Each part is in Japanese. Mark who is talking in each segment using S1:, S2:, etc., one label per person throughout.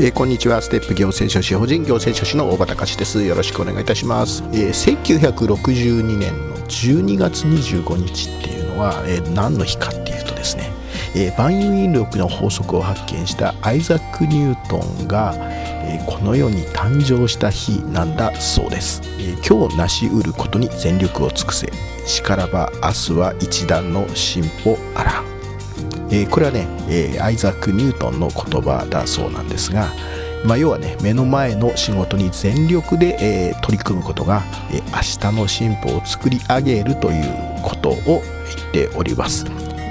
S1: えー、こんにちは。ステップ行政書士法人行政書士の大場隆です。よろしくお願いいたします、えー、1962年の12月25日っていうのは、えー、何の日かっていうとですね、えー、万有引力の法則を発見したアイザック・ニュートンが、えー、この世に誕生した日なんだそうです、えー、今日成し得ることに全力を尽くせ。しからば明日は一段の進歩あら。えー、これはね、えー、アイザック・ニュートンの言葉だそうなんですが、まあ、要はね目の前の仕事に全力で、えー、取り組むことが、え、明日の進歩を作り上げるということを言っております。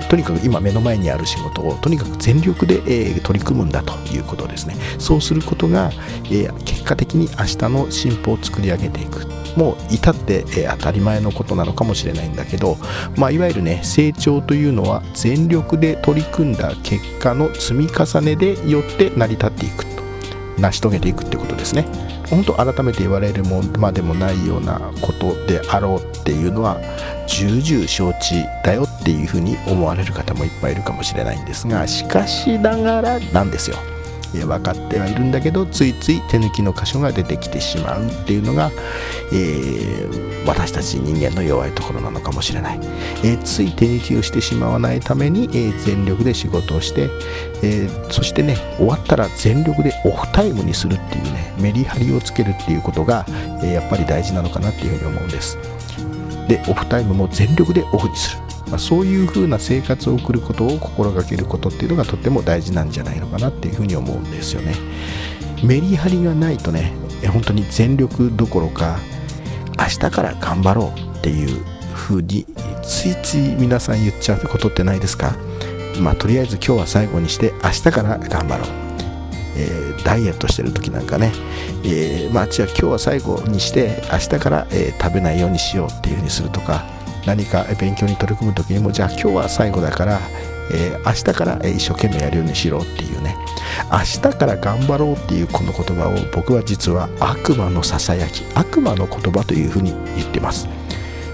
S1: とにかく今目の前にある仕事をとにかく全力で、え、取り組むんだということですね。そうすることが、え、結果的に明日の進歩を作り上げていく。もう至って、え当たり前のことなのかもしれないんだけど、まあ、いわゆるね成長というのは全力で取り組んだ結果の積み重ねでよって成り立っていく。成し遂げていくってことですね。本当改めて言われるもまでもないようなことであろうっていうのは重々承知だよっていうふうに思われる方もいっぱいいるかもしれないんですがしかしながらなんですよ。分かってはいるんだけどついつい手抜きの箇所が出てきてしまうっていうのが、えー、私たち人間の弱いところなのかもしれない、えー、つい手抜きをしてしまわないために、えー、全力で仕事をして、えそしてね終わったら全力でオフタイムにするっていうねメリハリをつけるっていうことが、えやっぱり大事なのかなっていうふうに思うんです。でオフタイムも全力でオフにする。まあ、そういう風な生活を送ることを心がけることっていうのがとっても大事なんじゃないのかなっていうふうに思うんですよね。メリハリがないとね本当に全力どころか明日から頑張ろうっていう風についつい皆さん言っちゃうことってないですか？まあとりあえず今日は最後にして明日から頑張ろう。えー、ダイエットしてる時なんかね、えー、まあ、じゃあ今日は最後にして明日から、えー、食べないようにしようっていう風にするとか何か勉強に取り組む時にもじゃあ今日は最後だから、えー、明日から一生懸命やるようにしろっていうね。明日から頑張ろうっていうこの言葉を僕は実は悪魔のささやき悪魔の言葉というふうに言ってます。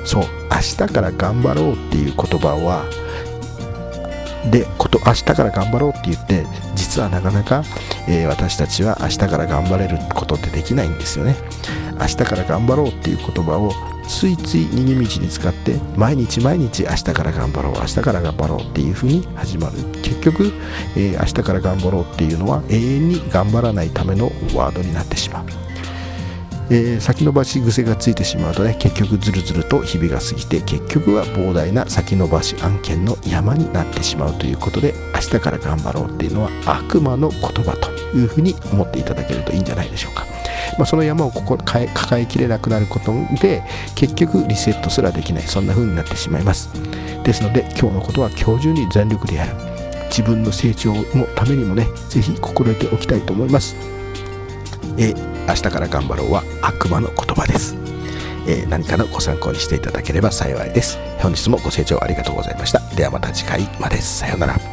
S1: そう明日から頑張ろうっていう言葉はでこと明日から頑張ろうって言って実はなかなか、えー、私たちは明日から頑張れることってできないんですよね。明日から頑張ろうっていう言葉をついつい逃げ道に使って毎日毎日明日から頑張ろう明日から頑張ろうっていう風に始まる。結局、えー、明日から頑張ろうっていうのは永遠に頑張らないためのワードになってしまう、えー、先延ばし癖がついてしまうとね結局ずるずると日々が過ぎて結局は膨大な先延ばし案件の山になってしまうということで明日から頑張ろうっていうのは悪魔の言葉というふうに思っていただけるといいんじゃないでしょうか。まあ、その山をここ抱えきれなくなることで結局リセットすらできない。そんな風になってしまいます。ですので今日のことは今日中に全力でやる。自分の成長のためにもね是非心得ておきたいと思います。え明日から頑張ろうは悪魔の言葉です。え何かのご参考にしていただければ幸いです。本日もご清聴ありがとうございました。ではまた次回まで。さようなら。